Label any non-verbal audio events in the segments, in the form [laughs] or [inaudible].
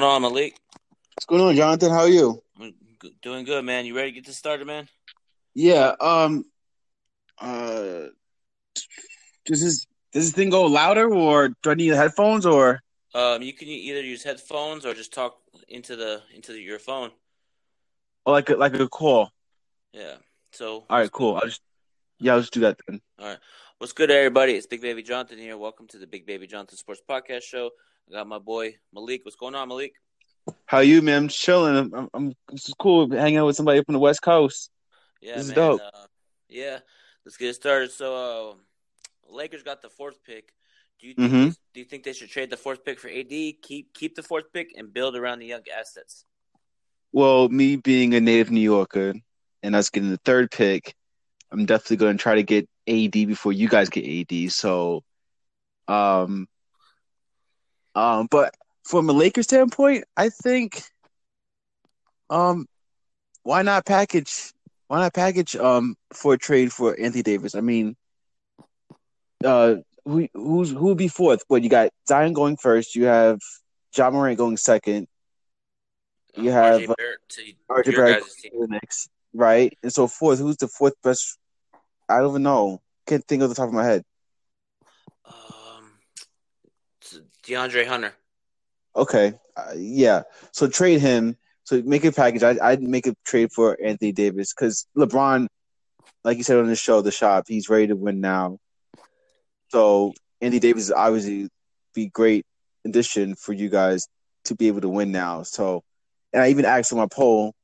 going on, Malik? What's going on, Jonathan? How are you? I'm doing good, man. You ready to get this started, man? Yeah. Um. Uh. Does this does this thing go louder, or do I need headphones, or? Um, you can either use headphones or just talk into the into the, your phone. Or like a, like a call. Yeah. So. All right, cool. I'll just yeah, I'll just do that then. All right. What's good, everybody? It's Big Baby Jonathan here. Welcome to the Big Baby Jonathan Sports Podcast Show. I got my boy Malik. What's going on, Malik? How you, man? I'm chilling. I'm, I'm, I'm this is cool hanging out with somebody up on the West Coast. Yeah, This is man. dope. Uh, yeah, let's get started. So, uh, Lakers got the fourth pick. Do you think Mhm. do you think they should trade the fourth pick for AD? Keep keep the fourth pick and build around the young assets. Well, me being a native New Yorker and us getting the third pick, I'm definitely going to try to get AD before you guys get AD. So, um, um, but from a Lakers standpoint, I think, um, why not package? Why not package um for a trade for Anthony Davis? I mean, uh, who who's who would be fourth? What you got? Zion going first. You have Ja Morant going second. You Uh, have, RJ Barrett to RJ Barrett the next, right? And so fourth, who's the fourth best? I don't even know. Can't think of the top of my head. Um, it's DeAndre Hunter. Okay, uh, yeah. So trade him. So make a package. I, I'd make a trade for Anthony Davis because LeBron, like you said on the show, the shop, he's ready to win now. So Anthony Davis is obviously be great addition for you guys to be able to win now. So, and I even asked on my poll,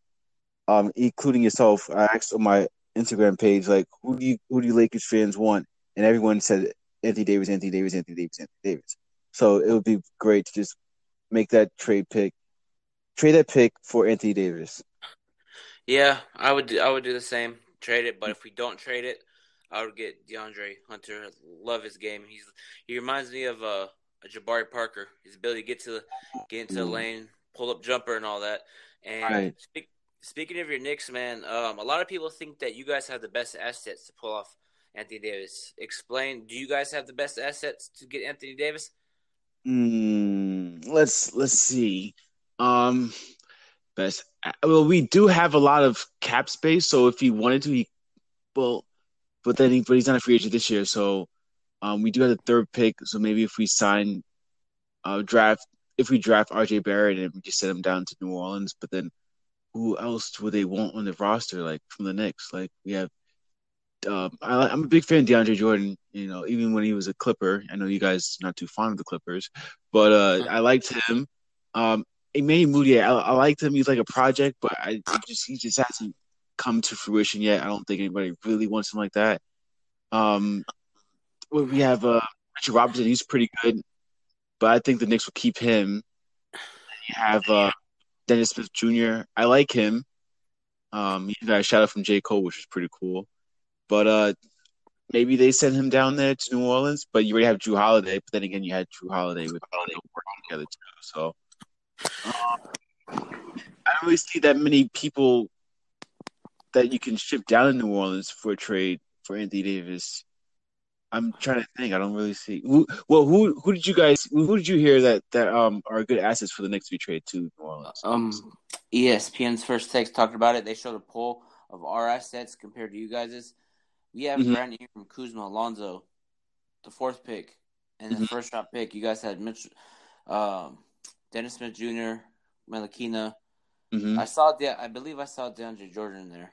um, including yourself, I asked on my Instagram page, like, who do you who do you Lakers fans want? And everyone said Anthony Davis, Anthony Davis, Anthony Davis, Anthony Davis. So it would be great to just make that trade pick, trade that pick for Anthony Davis. Yeah, I would do, I would do the same. Trade it, but if we don't trade it, I would get DeAndre Hunter. Love his game. He's he reminds me of uh, a Jabari Parker. His ability to get to the, get into the Mhm. lane, pull up jumper, and all that. And Right. speak, speaking of your Knicks, man, um, a lot of people think that you guys have the best assets to pull off Anthony Davis. Explain. Do you guys have the best assets to get Anthony Davis? Mm, let's let's see. Um, best. Well, we do have a lot of cap space, so if he wanted to, he well, but then he, but he's not a free agent this year, so um, we do have the third pick. So maybe if we sign, uh, draft if we draft RJ Barrett and we just send him down to New Orleans, but then who else would they want on the roster? Like from the Knicks, like we have. Um, I, I'm a big fan of DeAndre Jordan. You know, even when he was a Clipper, I know you guys are not too fond of the Clippers, but uh, I liked him. Um, Emmanuel Mudiay, I, I liked him. He's like a project, but I, I just he just hasn't come to fruition yet. I don't think anybody really wants him like that. Um, well, we have uh, Richard Robinson. He's pretty good, but I think the Knicks will keep him. You have uh, Dennis Smith Jr. I like him. Um, he got a shout out from J Cole, which is pretty cool. But uh, maybe they send him down there to New Orleans. But you already have Jrue Holiday. But then again, you had Jrue Holiday with Holiday working together too. So um, I don't really see that many people that you can ship down to New Orleans for a trade for Anthony Davis. I'm trying to think. I don't really see. Well, who who did you guys? Who did you hear that that um are good assets for the Knicks to be traded to New Orleans? Um, ESPN's First Take talked about it. They showed a poll of our assets compared to you guys's. We have Mhm. Brandon Ingram, Kuzma, Alonzo, the fourth pick, and the Mhm. first round pick. You guys had Mitch, um, Dennis Smith Jr., Ntilikina. hmm I saw the. I believe I saw DeAndre Jordan there.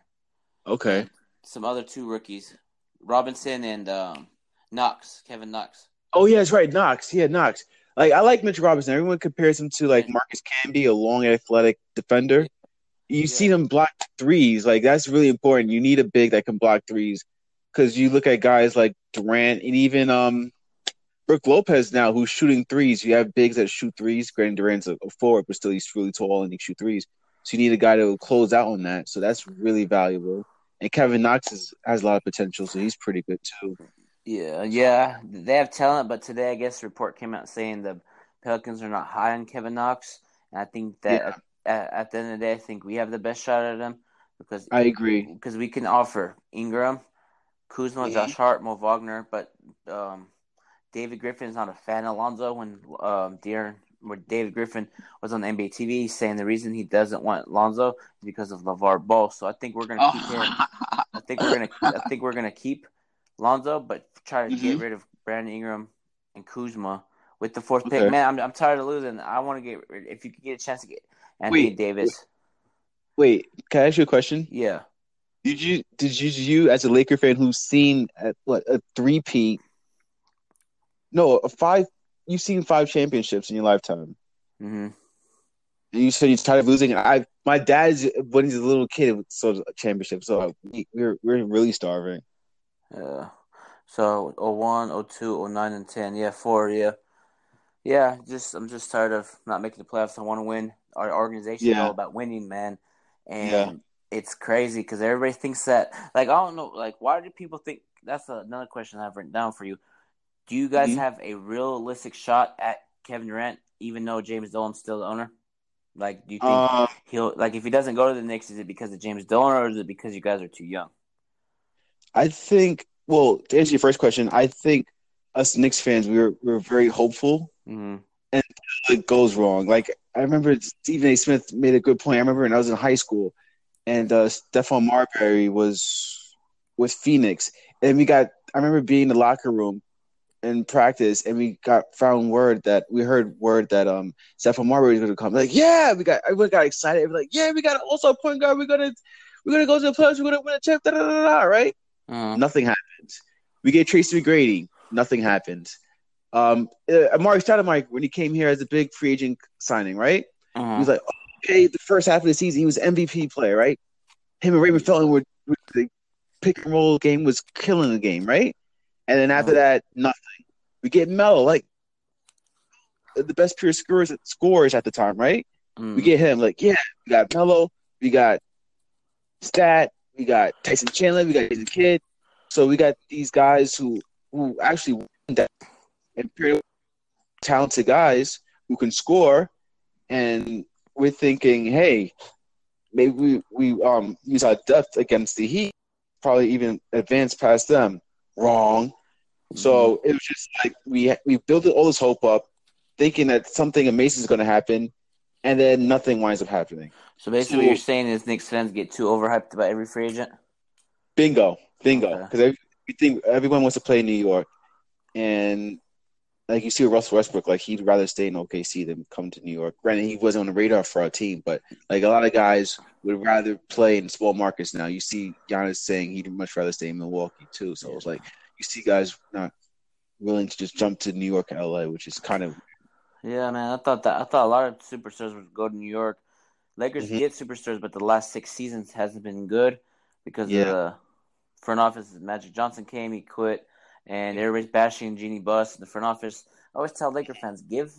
Okay. Some other two rookies, Robinson and um, Knox, Kevin Knox. Oh yeah, that's right. Knox. Yeah, Knox. Like I like Mitch Robinson. Everyone compares him to like. Marcus Camby, a long, athletic defender. You Yeah. see him block threes. Like that's really important. You need a big that can block threes because you look at guys like Durant and even um Brook Lopez now who's shooting threes. You have bigs that shoot threes. Granted, Durant's a, a forward, but still he's really tall and he can shoot threes. So you need a guy to close out on that. So that's really valuable. And Kevin Knox is, has a lot of potential, so he's pretty good too. Yeah, yeah, they have talent, but today I guess the report came out saying the Pelicans are not high on Kevin Knox, and I think that Yeah. at, at the end of the day, I think we have the best shot at him because I agree. because we can offer Ingram, Kuzma. Josh Hart, Mo Wagner, but um, David is not a fan of Alonzo when um, De'Aaron where David Griffin was on NBA TV saying the reason he doesn't want Lonzo is because of LaVar Ball. So I think we're gonna keep him. I think we're gonna I think we're gonna keep Lonzo, but try to get Mhm. rid of Brandon Ingram and Kuzma with the fourth Okay. pick. Man, I'm I'm tired of losing. I want to get rid- if you could get a chance to get Anthony Wait, Davis. Wait, can I ask you a question? Yeah. Did you did you you as a Laker fan who's seen at what a three peat? No, a five. You've seen five championships in your lifetime. hmm And you said you're tired of losing. I my dad's when he's a little kid saw a championship, so we, we're we're really starving. Yeah. So 01, 02, 09, and 10. Yeah, four. Yeah. Yeah, just I'm just tired of not making the playoffs. I want to win. Our organization is Yeah. all about winning, man. And Yeah. It's crazy because everybody thinks that. Like I don't know. Like why do people think? That's another question I've written down for you. Do you guys Mhm. have a realistic shot at Kevin Durant, even though James Dolan's still the owner? Like, do you think Um, he'll like if he doesn't go to the Knicks? Is it because of James Dolan or is it because you guys are too young? I think. Well, to answer your first question, I think us Knicks fans we were we were very hopeful. hmm It goes wrong. Like I remember Stephen A. Smith made a good point. I remember when I was in high school, and uh, Stephon Marbury was with Phoenix, and we got. I remember being in the locker room in practice, and we got found word that we heard word that um Stephon Marbury was going to come. Like, yeah, we got. Everyone got excited. We're like, yeah, we got also a point guard. We're gonna we're gonna go to the playoffs. We're gonna win a chip. Da, da, da, da, right? Uh, Nothing happens. We get Tracy McGrady. Nothing happens. Um, uh, Amar'e Stoudemire when he came here as a big free agent signing, right? He uh, was like, okay, the first half of the season, he was MVP player, right? Him and Raymond Felton were, were the pick and roll game was killing the game, right? And then after Uh-huh. that, nothing. We get Melo, like the best pure scorers scorers at the time, right? mm. We get him, like, yeah, we got Melo, we got Stat, we got Tyson Chandler, we got Jason Kidd. So we got these guys who who actually won that and pure talented guys who can score, and we're thinking, hey, maybe we, we um use our depth against the Heat, probably even advance past them. Wrong. So it was just like we we built all this hope up, thinking that something amazing is going to happen, and then nothing winds up happening. So basically, what you're saying is Knicks fans get too overhyped about every free agent. Bingo, bingo. Okay. Because everything everyone wants to play in New York, and like you see with Russell Westbrook, like he'd rather stay in OKC than come to New York. Granted, he wasn't on the radar for our team, but like a lot of guys would rather play in small markets now. You see Giannis saying he'd much rather stay in Milwaukee too. So it's like you see guys not willing to just jump to New York, or LA, which is kind of Yeah, man. I thought that I thought a lot of superstars would go to New York. Lakers Mhm. get superstars, but the last six seasons hasn't been good because Yeah. of the front office. Magic Johnson came, he quit, and everybody's bashing Jeanie Buss. In the front office. I always tell Laker fans, give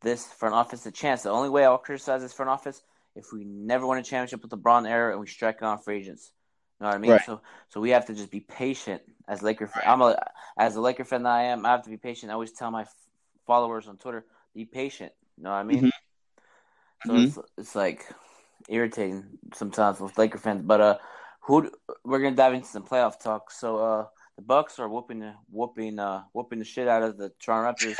this front office a chance. The only way I'll criticize this front office if we never win a championship with the LeBron era and we strike on free agents. You know what I mean? Right. So, so we have to just be patient as Laker. I'm a as a Laker fan that I am. I have to be patient. I always tell my f- followers on Twitter, be patient. You know what I mean? So Mhm. it's it's like irritating sometimes with Laker fans. But uh, who we're gonna dive into some playoff talk. So uh, the Bucks are whooping whooping uh whooping the shit out of the Toronto Raptors.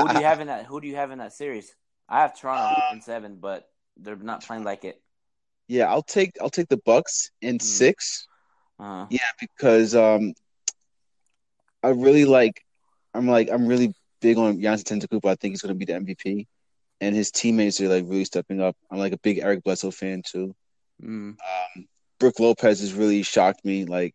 who do you have in that? Who do you have in that series? I have Toronto in seven, but they're not playing like it. yeah. I'll take I'll take the Bucks in Mm. six. Uh, Yeah, because um, I really like. I'm like I'm really big on Giannis Antetokounmpo. I think he's going to be the MVP, and his teammates are like really stepping up. I'm like a big Eric Bledsoe fan too. mm, Um, Brook Lopez has really shocked me. Like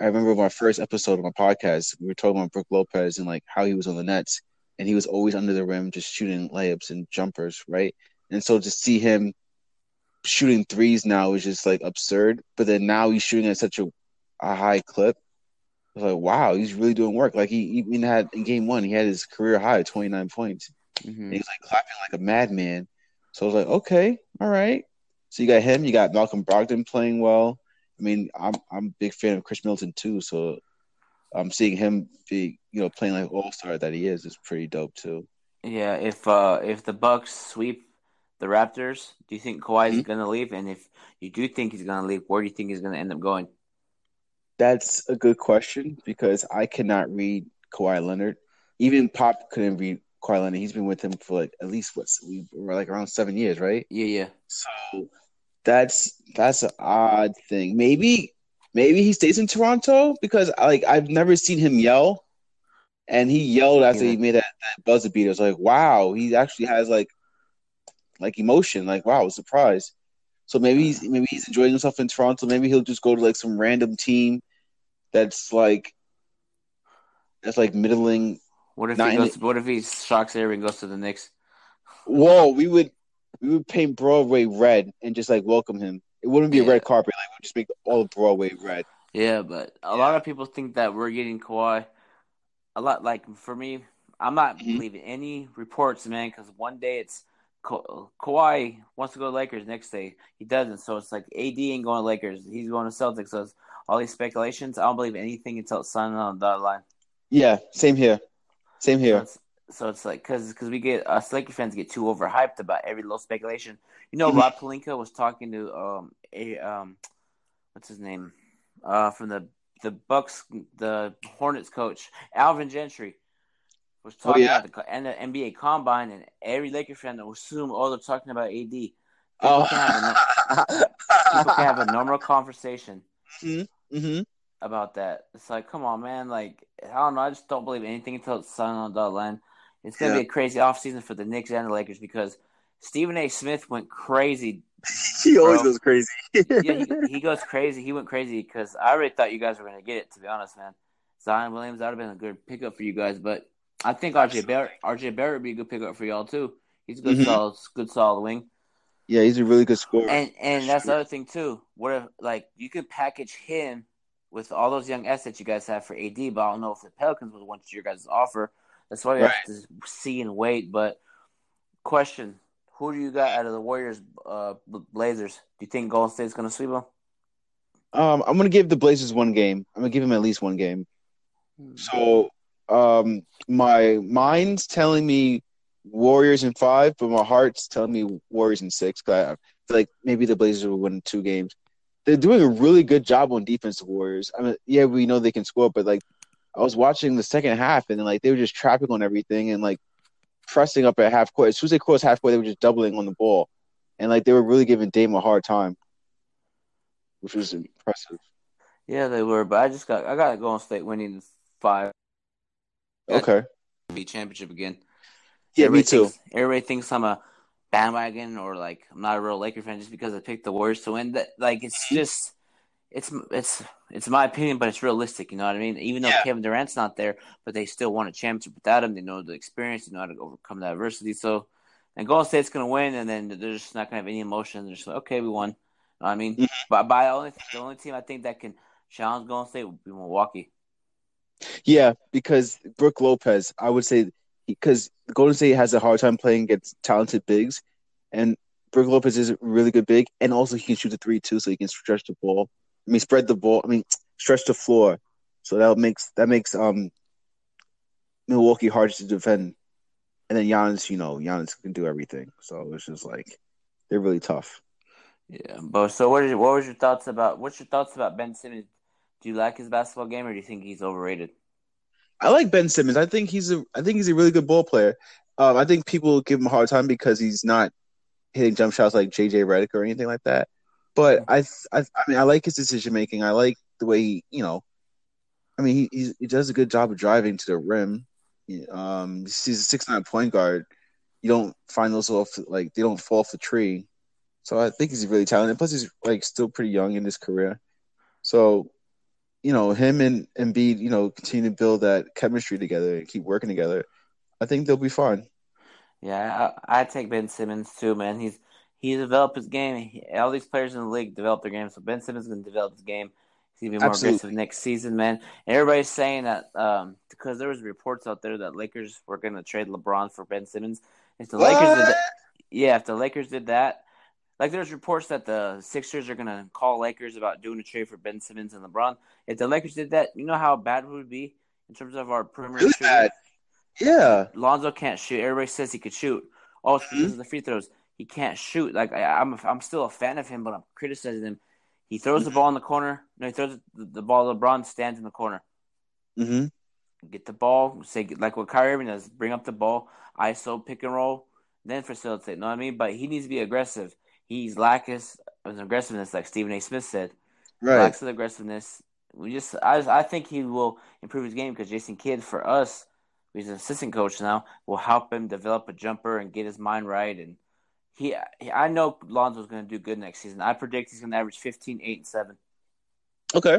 I remember my first episode of my podcast, we were talking about Brook Lopez and like how he was on the Nets, and he was always under the rim, just shooting layups and jumpers, right? And so to see him shooting threes now is just like absurd. But then now he's shooting at such a, a high clip. I was like, wow, he's really doing work. Like he even had in game one, he had his career high, 29 points. And mhm. he was like clapping like a madman. So I was like, okay, all right. So you got him, you got Malcolm Brogdon playing well. I mean, I'm I'm a big fan of Khris Middleton too. So I'm seeing him be, you know, playing like all star that he is is pretty dope too. Yeah, if uh if the Bucks sweep the Raptors, do you think Kawhi's Mhm. gonna leave? And if you do think he's gonna leave, where do you think he's gonna end up going? That's a good question because I cannot read Kawhi Leonard. Even Pop couldn't read Kawhi Leonard. He's been with him for like at least what we were like around seven years, right? Yeah, yeah. So that's that's an odd thing. Maybe maybe he stays in Toronto because like I've never seen him yell, and he yelled after Yeah. he made that, that buzzer beater. It's like wow, he actually has like like emotion. Like wow, surprise. So maybe he's maybe he's enjoying himself in Toronto. Maybe he'll just go to like some random team that's like that's like middling. What if he in goes? what if he shocks everyone and goes to the Knicks? Whoa, we would we would paint Broadway red and just like welcome him. It wouldn't be a red carpet. Like we'd just make all of Broadway red. Yeah, but a lot of people think that we're getting Kawhi. A lot like for me, I'm not Mhm. believing any reports, man. Because one day it's Ka- Kawhi wants to go to Lakers, next day he doesn't. So it's like AD ain't going to Lakers, he's going to Celtics. So it's all these speculations. I don't believe anything until it's signed on the dotted line. Yeah, same here. Same here. So it's like because because we get us Laker fans get too overhyped about every little speculation. You know. Rob Pelinka was talking to um a um what's his name uh from the the Bucks the Hornets coach Alvin Gentry was Oh, talking yeah? about the, and the NBA Combine and every Laker fan will assume oh they're talking about AD. People Oh. can have a, [laughs] people can have a normal conversation hmm about that. It's like, come on, man. Like, I don't know. I just don't believe anything until it's signed on the dotted line. It's gonna Yeah. be a crazy offseason for the Knicks and the Lakers because Stephen A. Smith went crazy. [laughs] He always goes crazy. Yeah, he, [laughs] he goes crazy. He went crazy because I already thought you guys were gonna get it. To be honest, man, Zion Williams that would have been a good pickup for you guys, but I think RJ Barrett, RJ Barrett would be a good pickup for y'all too. He's a good Mhm. solid, good solid wing. yeah, he's a really good scorer. And and that's the other thing too. What if like you could package him with all those young assets you guys have for AD, but I don't know if the Pelicans would want your guys' offer. That's why we have to see and wait. But question: Who do you got out of the Warriors, uh, Blazers? Do you think Golden State's going to sweep them? Um, I'm gonna give the Blazers one game. I'm gonna give them at least one game. So, um, my mind's telling me Warriors in five, but my heart's telling me Warriors in six. 'cause I feel like maybe the Blazers will win two games. They're doing a really good job on defense. The Warriors. I mean, yeah, we know they can score, but like, I was watching the second half, and like they were just trapping on everything and like pressing up at half court. As soon as they crossed half court, they were just doubling on the ball, and like they were really giving Dame a hard time, which was impressive. Yeah, they were, but I just got I got Golden State winning five Okay. be championship again. Yeah, me too. Thinks, everybody thinks I'm a bandwagon or like I'm not a real Laker fan just because I picked the Warriors to win. That like it's just it's it's it's my opinion, but it's realistic. You know what I mean? Even though Yeah. Kevin Durant's not there, but they still won a championship without him. They know the experience. They know how to overcome the adversity. So, and Golden State's gonna win, and then they're just not gonna have any emotion. They're just like, okay, we won. You know what I mean? Mhm. But by the only the only team I think that can challenge Golden State would be Milwaukee. Yeah, because Brook Lopez, I would say, because Golden State has a hard time playing against talented bigs, and Brook Lopez is a really good big, and also he can shoot the three too, so he can stretch the ball. I mean, spread the ball. I mean, stretch the floor. So that makes that makes um Milwaukee hard to defend. And then Giannis, you know, Giannis can do everything. So it's just like they're really tough. Yeah, but so what is what was your thoughts about what's your thoughts about Ben Simmons? Do you like his basketball game or do you think he's overrated? I like Ben Simmons. I think he's a I think he's a really good ball player. Um, I think people give him a hard time because he's not hitting jump shots like JJ Redick or anything like that. But I, I, I mean, I like his decision making. I like the way he, you know, I mean, he he does a good job of driving to the rim. Um, he's a six nine point guard. You don't find those off like they don't fall off the tree. So I think he's really talented. Plus, he's like still pretty young in his career. So, you know, him and Embiid, you know, continue to build that chemistry together and keep working together. I think they'll be fine. Yeah, I, I take Ben Simmons too, man. He's he developed his game. All these players in the league develop their game, so Ben Simmons is going to develop his game. He's going to be more Absolutely. aggressive next season, man. And everybody's saying that um, because there was reports out there that Lakers were going to trade LeBron for Ben Simmons. If the Lakers did that, yeah, if the Lakers did that, like there's reports that the Sixers are going to call Lakers about doing a trade for Ben Simmons and LeBron. If the Lakers did that, you know how bad it would be in terms of our perimeter Really shooting? Yeah. Lonzo can't shoot. Everybody says he could shoot. Oh, of the free throws. He can't shoot. Like I, I'm, I'm still a fan of him, but I'm criticizing him. He throws the ball in the corner. No, he throws the, the ball. LeBron stands in the corner. Mm-hmm. get the ball, say like what Kyrie Irving does, bring up the ball, ISO pick and roll, then facilitate. Know what I mean? But he needs to be aggressive. He's lacking aggressiveness, like Stephen A. Smith said. Right. Lacks of aggressiveness. We just, I, I think he will improve his game because Jason Kidd, for us, he's an assistant coach now, will help him develop a jumper and get his mind right. And he, he I know Lonzo's going to do good next season. I predict he's going to average 15, 8, and 7. Okay.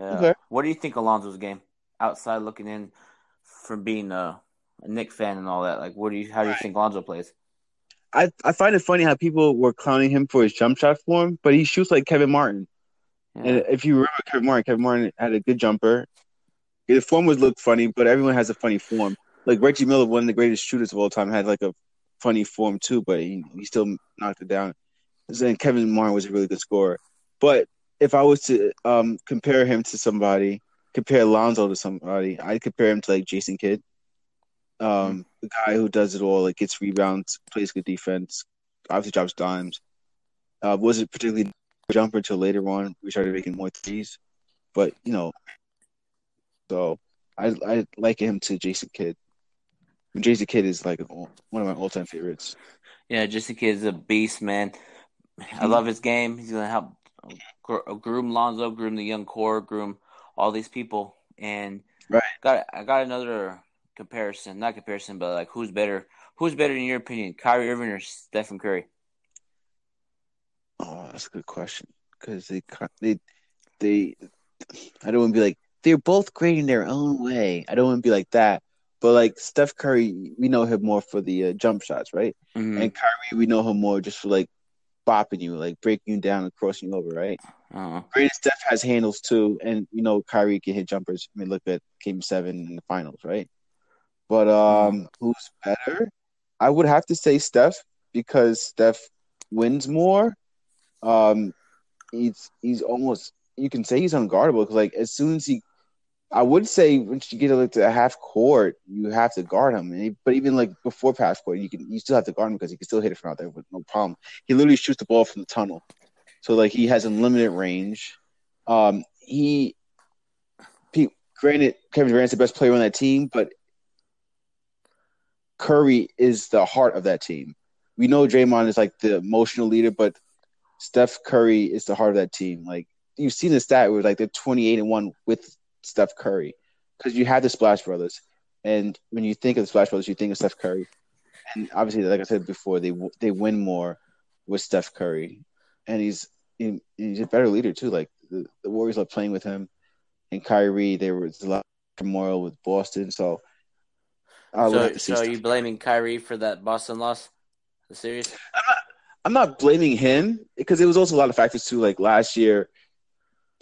Uh, okay. What do you think of Lonzo's game outside looking in from being a, a Knick fan and all that? Like, what do you, how do you think Lonzo plays? I, I find it funny how people were clowning him for his jump shot form, but he shoots like Kevin Martin. Yeah. And if you remember Kevin Martin, Kevin Martin had a good jumper. The form was looked funny, but everyone has a funny form. Like Reggie Miller, one of the greatest shooters of all time, had like a funny form too, but he, he still knocked it down. And Kevin Martin was a really good scorer. But if I was to um, compare him to somebody, compare Lonzo to somebody, I'd compare him to like Jason Kidd. Um, the guy who does it all, like gets rebounds, plays good defense, obviously drops dimes. Uh, wasn't particularly jumper until later on. We started making more threes, but you know, so I I like him to Jason Kidd. Jason Kidd is like one of my all time favorites. Yeah, Jason Kidd is a beast, man. I love his game. He's gonna help groom Lonzo, groom the young core, groom all these people, and right. got I got another comparison, not comparison, but like who's better? Who's better in your opinion, Kyrie Irving or Stephen Curry? Oh, that's a good question because they they they. I don't want to be like they're both great in their own way. I don't want to be like that. But like Steph Curry, we know him more for the uh, jump shots, right? Mm-hmm. And Kyrie, we know him more just for like bopping you, like breaking you down and crossing you over, right? Uh-huh. Greatest Steph has handles too, and you know Kyrie can hit jumpers. I mean, look at Game Seven in the finals, right? But um, who's better? I would have to say Steph because Steph wins more. Um, he's he's almost you can say he's unguardable because like as soon as he, I would say once you get like to half court, you have to guard him. He, but even like before half court, you can you still have to guard him because he can still hit it from out there with no problem. He literally shoots the ball from the tunnel, so like he has unlimited range. Um, he, he granted Kevin Durant's the best player on that team, but Curry is the heart of that team. We know Draymond is like the emotional leader, but Steph Curry is the heart of that team. Like you've seen the stat where like they're 28 and one with Steph Curry because you have the Splash Brothers, and when you think of the Splash Brothers, you think of Steph Curry, and obviously, like I said before, they they win more with Steph Curry, and he's he, he's a better leader too. Like the, the Warriors love playing with him, and Kyrie, there was a lot of turmoil with Boston, so I so, so are you blaming Kyrie for that Boston loss? The series? I'm uh, not, I'm not blaming him because it was also a lot of factors too. Like last year,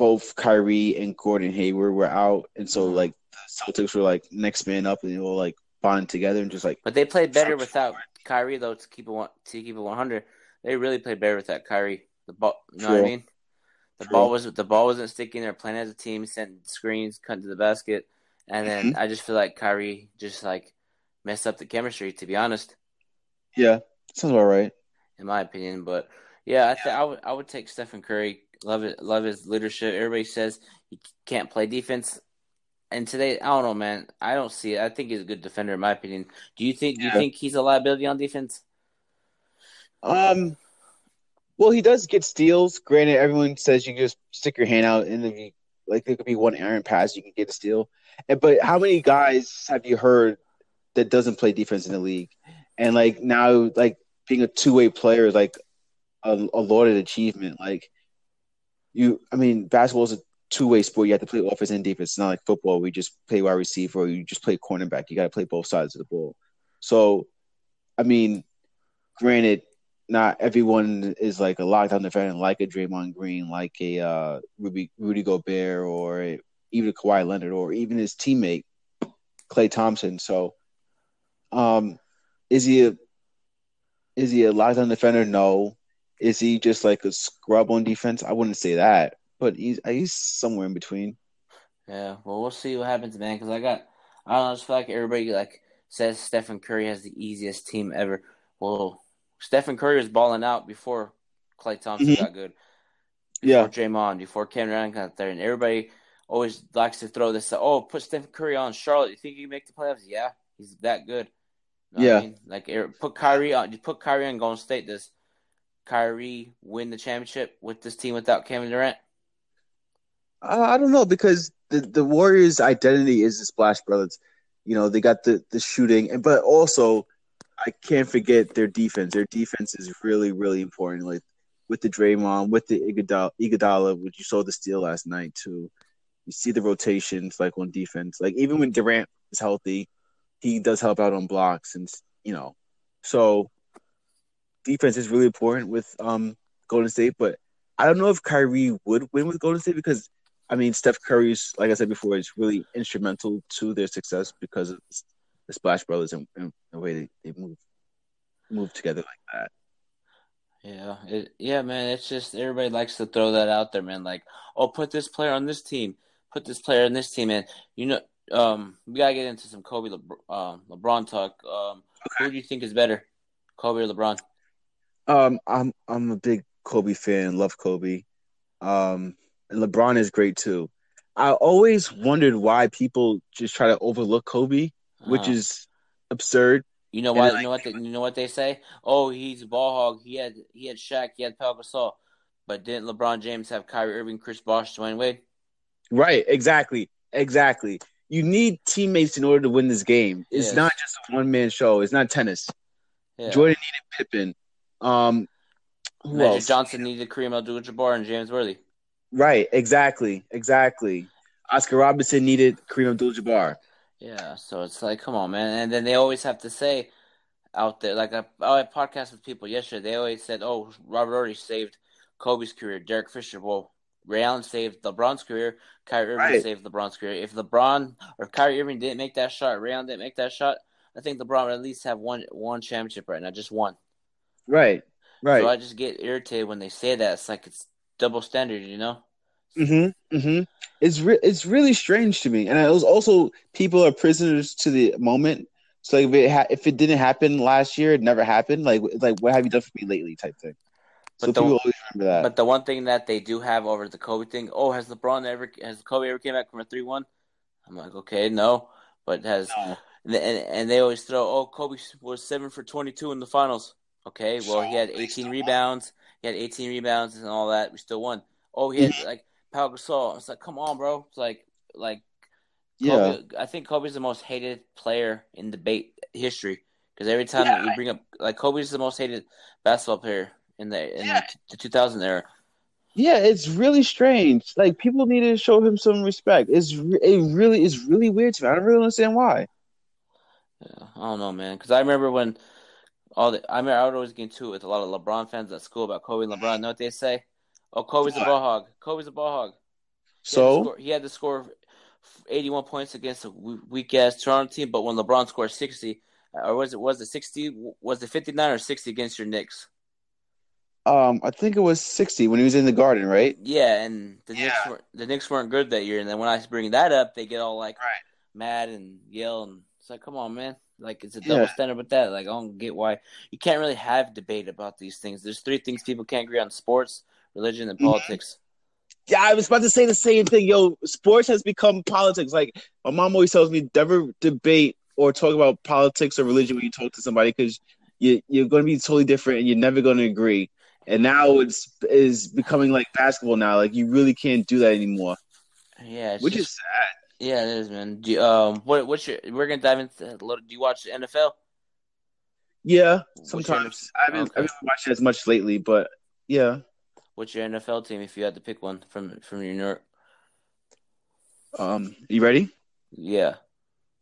both Kyrie and Gordon Hayward were out, and so mm-hmm. like the Celtics were like next man up, and they all like bond together and just like. But they played better without Kyrie though. To keep it one, to keep it 100, they really played better without Kyrie. The ball, you know True. what I mean? The True. ball was the ball wasn't sticking. They're playing as a team, sent screens, cut to the basket, and then mm-hmm. I just feel like Kyrie just like mess up the chemistry. To be honest. Yeah, sounds about right. In my opinion, but yeah, I think I would I would take Stephen Curry. Love it. Love his leadership. Everybody says he can't play defense, and today I don't know, man. I don't see it. I think he's a good defender, in my opinion. Do you think? Do you think he's a liability on defense? Um. Well, he does get steals. Granted, everyone says you just stick your hand out and then you, like there could be one errant pass you can get a steal. And, but how many guys have you heard that doesn't play defense in the league, and like now like being a two way player is like a, a lauded achievement. Like you, I mean, basketball is a two way sport. You have to play offense and defense. It's not like football. We just play wide receiver or you just play cornerback. You got to play both sides of the ball. So, I mean, granted, not everyone is like a lockdown defender, like a Draymond Green, like a uh, Ruby, Rudy Gobert, or a, even a Kawhi Leonard, or even his teammate Klay Thompson. So, um, is he a is he a lockdown defender? No. Is he just like a scrub on defense? I wouldn't say that, but he's he's somewhere in between. Yeah, well, we'll see what happens, man. Because I got, I don't know, I just feel like everybody like says Stephen Curry has the easiest team ever. Well, Stephen Curry was balling out before Klay Thompson mm-hmm. got good. Before yeah, Draymond, before Ken Ryan got there, and everybody always likes to throw this. Oh, put Stephen Curry on Charlotte. You think he can make the playoffs? Yeah, he's that good. You know Yeah. I mean? like er, put Kyrie on. You put Kyrie on Golden State. Does Kyrie win the championship with this team without Kevin Durant? Uh, I don't know because the the Warriors' identity is the Splash Brothers. You know, they got the the shooting, and but also I can't forget their defense. Their defense is really really important. Like with the Draymond, with the Iguodala, Iguodala which you saw the steal last night too. You see the rotations like on defense. Like even when Durant is healthy, he does help out on blocks, and you know, so defense is really important with um Golden State. But I don't know if Kyrie would win with Golden State because I mean, Steph Curry's, like I said before, is really instrumental to their success because of the Splash Brothers and, and the way they, they move move together like that. Yeah, it, yeah, man. It's just everybody likes to throw that out there, man. Like, oh, put this player on this team, put this player on this team, and you know, um, we gotta get into some Kobe, um, LeBron talk. Um, who do you think is better, Kobe or LeBron? Um, I'm I'm a big Kobe fan, love Kobe. Um, and LeBron is great too. I always wondered why people just try to overlook Kobe, which Uh, is absurd. you know why? like- you know what? They, you know what they say? Oh, he's a ball hog. He had he had Shaq. He had Pau Gasol. But didn't LeBron James have Kyrie Irving, Chris Bosh, Dwyane Wade? Right, exactly, exactly. You need teammates in order to win this game. It's Yes. not just a one man show. It's not tennis. Yeah. Jordan needed Pippen. Um, who Magic else? Johnson needed Kareem Abdul-Jabbar and James Worthy. Right, exactly, exactly. Oscar Robinson needed Kareem Abdul-Jabbar. Yeah, so it's like, come on, man. And then they always have to say out there, like I, I podcast with people yesterday. They always said, "Oh, Robert already saved Kobe's career. Derek Fisher, well, Ray Allen saved LeBron's career. Kyrie Irving Right. saved LeBron's career. If LeBron or Kyrie Irving didn't make that shot, Ray Allen didn't make that shot, I think LeBron would at least have one one championship right now, just one. Right, right. So I just get irritated when they say that. It's like it's double standard, you know? Mm-hmm. Mm-hmm. It's re- it's really strange to me, and it was also people are prisoners to the moment. So like if it ha- if it didn't happen last year, it never happened. Like like what have you done for me lately? Type thing. So But the- people always remember that. But the one thing that they do have over the Kobe thing, oh, has LeBron ever has Kobe ever came back from a three one? I'm like, okay, no, but has No. and, and and they always throw, oh, Kobe was seven for twenty two in the finals. Okay, well he had eighteen still won. rebounds, he had eighteen rebounds and all that. We still won. Oh, he had Mm-hmm. like Pau Gasol. It's like, come on, bro. It's like like yeah, I think Kobe's the most hated player in debate history because every time Yeah. you bring up like Kobe's the most hated basketball player in the in Yeah. the 2000 era. yeah. It's really strange. Like people need to show him some respect. It's it really is really weird to me. I don't really understand why. Yeah, I don't know, man. Because I remember when all the I remember I would always get into it with a lot of LeBron fans at school about Kobe and LeBron. Know what they say? Oh, Kobe's a ball hog. Kobe's a ball hog. He had So score, he had to score 81 points against a weak ass Toronto team, but when LeBron scored 60, or was it was it 60? Was it 59 or 60 against your Knicks? um, I think it was sixty when he was in the Garden, right? Yeah, and the Knicks were the Knicks weren't good that year. And then when I bring that up, they get all like Right. mad and yell, and it's like, come on, man! Like it's a Yeah. double standard with that. Like I don't get why you can't really have debate about these things. There's three things people can't agree on: sports, religion, and Mhm. politics. Yeah, I was about to say the same thing. Yo, sports has become politics. Like my mom always tells me, never debate or talk about politics or religion when you talk to somebody because you you're going to be totally different and you're never going to agree. And now it's is becoming like basketball now. Like you really can't do that anymore, Yeah, which just, is sad. Yeah, it is, man. You, um, what what's your? We're gonna dive into. Do you watch the NFL? Yeah, What's your- sometimes I haven't okay. I haven't watched as much lately, but yeah. What's your NFL team if you had to pick one from from your New York? Um, you ready? Yeah.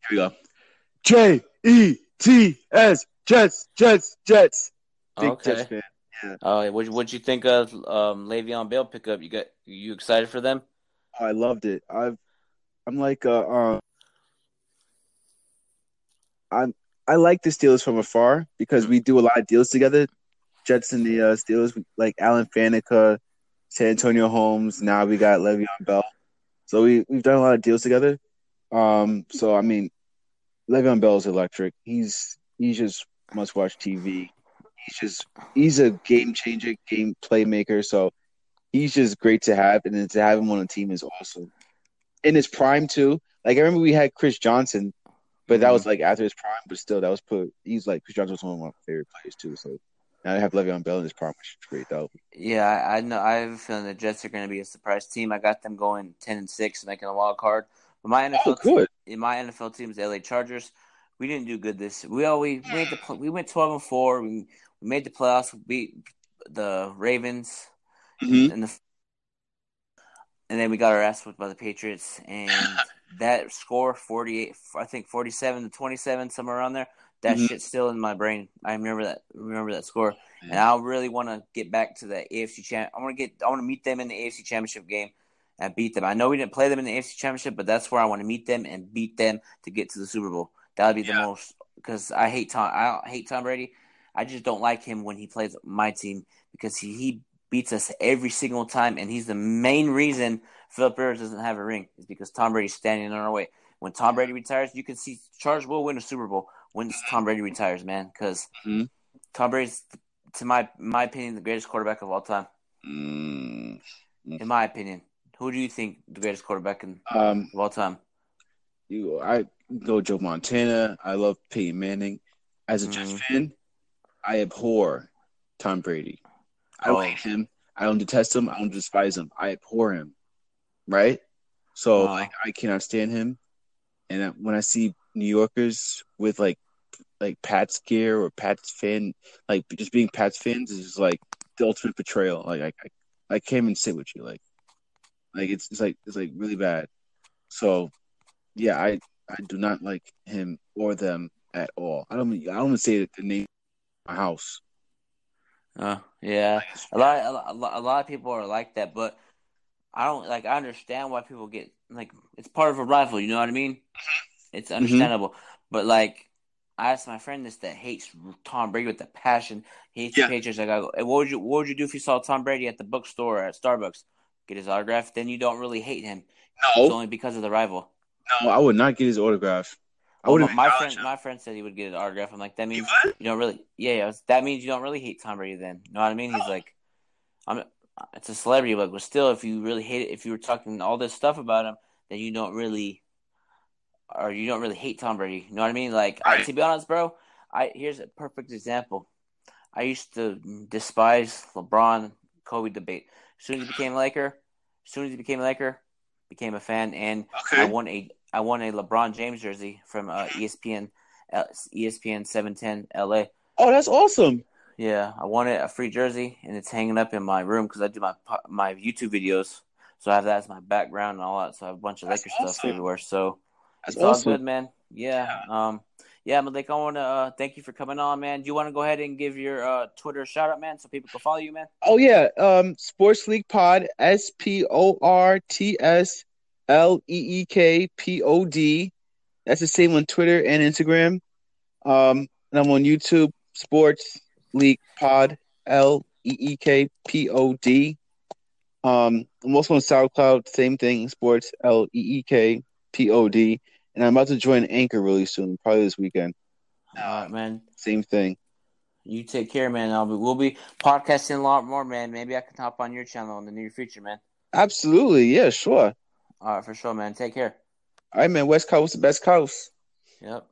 Here we go. J E T S Jets Jets Jets. Big Okay. Jets fan. Oh, what what'd you think of um Le'Veon Bell pickup? You got you excited for them? Oh, I loved it. I've I'm like uh, uh I'm I like the Steelers from afar because we do a lot of deals together. Jets and the uh, Steelers, like Alan Faneca, Santonio Holmes. Now we got Le'Veon Bell. So we we've done a lot of deals together. Um, so I mean, Le'Veon Bell is electric. He's he's just must watch TV. He's just he's a game changer, game playmaker. So he's just great to have, and to have him on a team is awesome. In his prime too. Like I remember we had Chris Johnson, but that was like after his prime. But still, that was put. He's like Chris Johnson was one of my favorite players too. So now I have Le'Veon Bell in his prime, which is great though. Yeah, I, I know. I have a feeling the Jets are going to be a surprise team. I got them going ten and six, making a wild card. But my NFL, Oh, good. team, my NFL team is the LA Chargers. We didn't do good this. We all we made the we went twelve and four. We, we made the playoffs. We beat the Ravens Mhm. and the and then we got our ass whipped by the Patriots. And [laughs] that score forty eight, I think forty seven to twenty seven, somewhere around there. That Mhm. shit's still in my brain. I remember that. Remember that score. And I really want to get back to the AFC champ. I want to get. I want to meet them in the AFC championship game and beat them. I know we didn't play them in the AFC championship, but that's where I want to meet them and beat them to get to the Super Bowl. That would be the most because I hate Tom. I hate Tom Brady. I just don't like him when he plays my team because he, he beats us every single time, and he's the main reason Philip Rivers doesn't have a ring is because Tom Brady's standing in our way. When Tom Brady retires, you can see Chargers will win a Super Bowl when Tom Brady retires, man. Because Mhm. Tom Brady's, to my my opinion, the greatest quarterback of all time. Mm. In my opinion, who do you think the greatest quarterback in, Um, of all time? you, I go Joe Montana. I love Peyton Manning. As a Jets Mhm. fan, I abhor Tom Brady. I don't Oh. hate him. I don't detest him. I don't despise him. I abhor him. Right? So Wow. like I cannot stand him. And when I see New Yorkers with like like Pat's gear or Pat's fan, like just being Pat's fans is just like the ultimate betrayal. Like I, I, I can't even sit with you. Like, like it's it's like it's like really bad. So, yeah, I I do not like him or them at all. I don't I don't even say the name of my house. Uh, yeah, a lot, a lot, a lot of people are like that, but I don't like. I understand why people get like it's part of a rival. You know what I mean? It's understandable, but like I asked my friend this that hates Tom Brady with a passion. He hates Yeah. the Patriots. Like, I go, "Hey, what would you what would you do if you saw Tom Brady at the bookstore or at Starbucks? Get his autograph. Then you don't really hate him. It's No, only because of the rival. no, I would not get his autograph. I Oh, would my, my friend, my friend said he would get his autograph. I'm like, that means you don't really, yeah, yeah. That means you don't really hate Tom Brady. Then, you know what I mean? He's No. like, I'm, it's a celebrity, but but still, if you really hate it, if you were talking all this stuff about him, then you don't really, or you don't really hate Tom Brady. You know what I mean? Like, I, to be honest, bro, I here's a perfect example. I used to despise LeBron Kobe debate. As soon as he became a Laker, as soon as he became a Laker, became a fan, and I won a I won a LeBron James jersey from uh, ESPN uh, ESPN seven ten LA. Oh, that's awesome. Yeah, I it a free jersey, and it's hanging up in my room because I do my my YouTube videos. So I have that as my background and all that. So I have a bunch of That's Laker stuff everywhere. So That's it's all awesome. good, man. Yeah. Um. Yeah, Malik, I want to uh, thank you for coming on, man. Do you want to go ahead and give your uh, Twitter shout out, man, so people can follow you, man? Oh yeah, um, Sports Leek Pod, S P O R T S L E E K P O D. That's the same on Twitter and Instagram. Um, and I'm on YouTube, Sports Leek Pod, L E E K P O D. Um, I'm also on SoundCloud, same thing, Sports L E E K P O D. And I'm about to join Anchor really soon, probably this weekend. All right, man. Same thing. You take care, man. I'll be, we'll be podcasting a lot more, man. Maybe I can hop on your channel in the near future, man. Absolutely, yeah, sure. All right, for sure, man. Take care. All right, man. West Coast, the best coast. Yep.